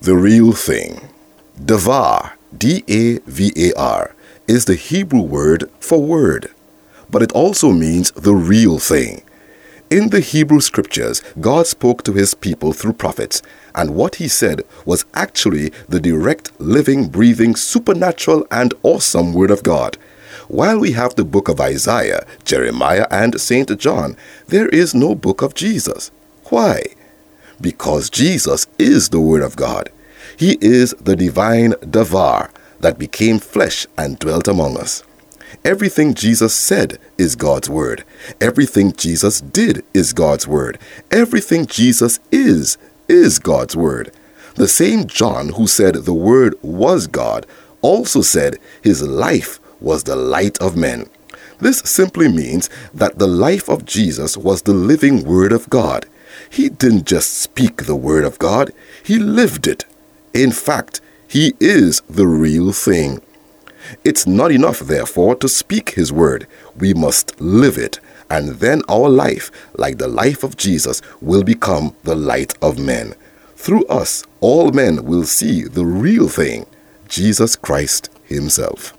The real thing. Davar, D A V A R, is the Hebrew word for word, but it also means the real thing. In the Hebrew scriptures, God spoke to his people through prophets, and what he said was actually the direct, living, breathing, supernatural, and awesome Word of God. While we have the book of Isaiah, Jeremiah, and St. John, there is no book of Jesus. Why? Because Jesus is the Word of God. He is the divine Davar that became flesh and dwelt among us. Everything Jesus said is God's Word. Everything Jesus did is God's Word. Everything Jesus is, is God's Word. The same John who said the Word was God also said his life was the light of men. This simply means that the life of Jesus was the living Word of God. He didn't just speak the Word of God, he lived it. In fact, he is the real thing. It's not enough, therefore, to speak His word. We must live it, and then our life, like the life of Jesus, will become the light of men. Through us, all men will see the real thing Jesus Christ Himself.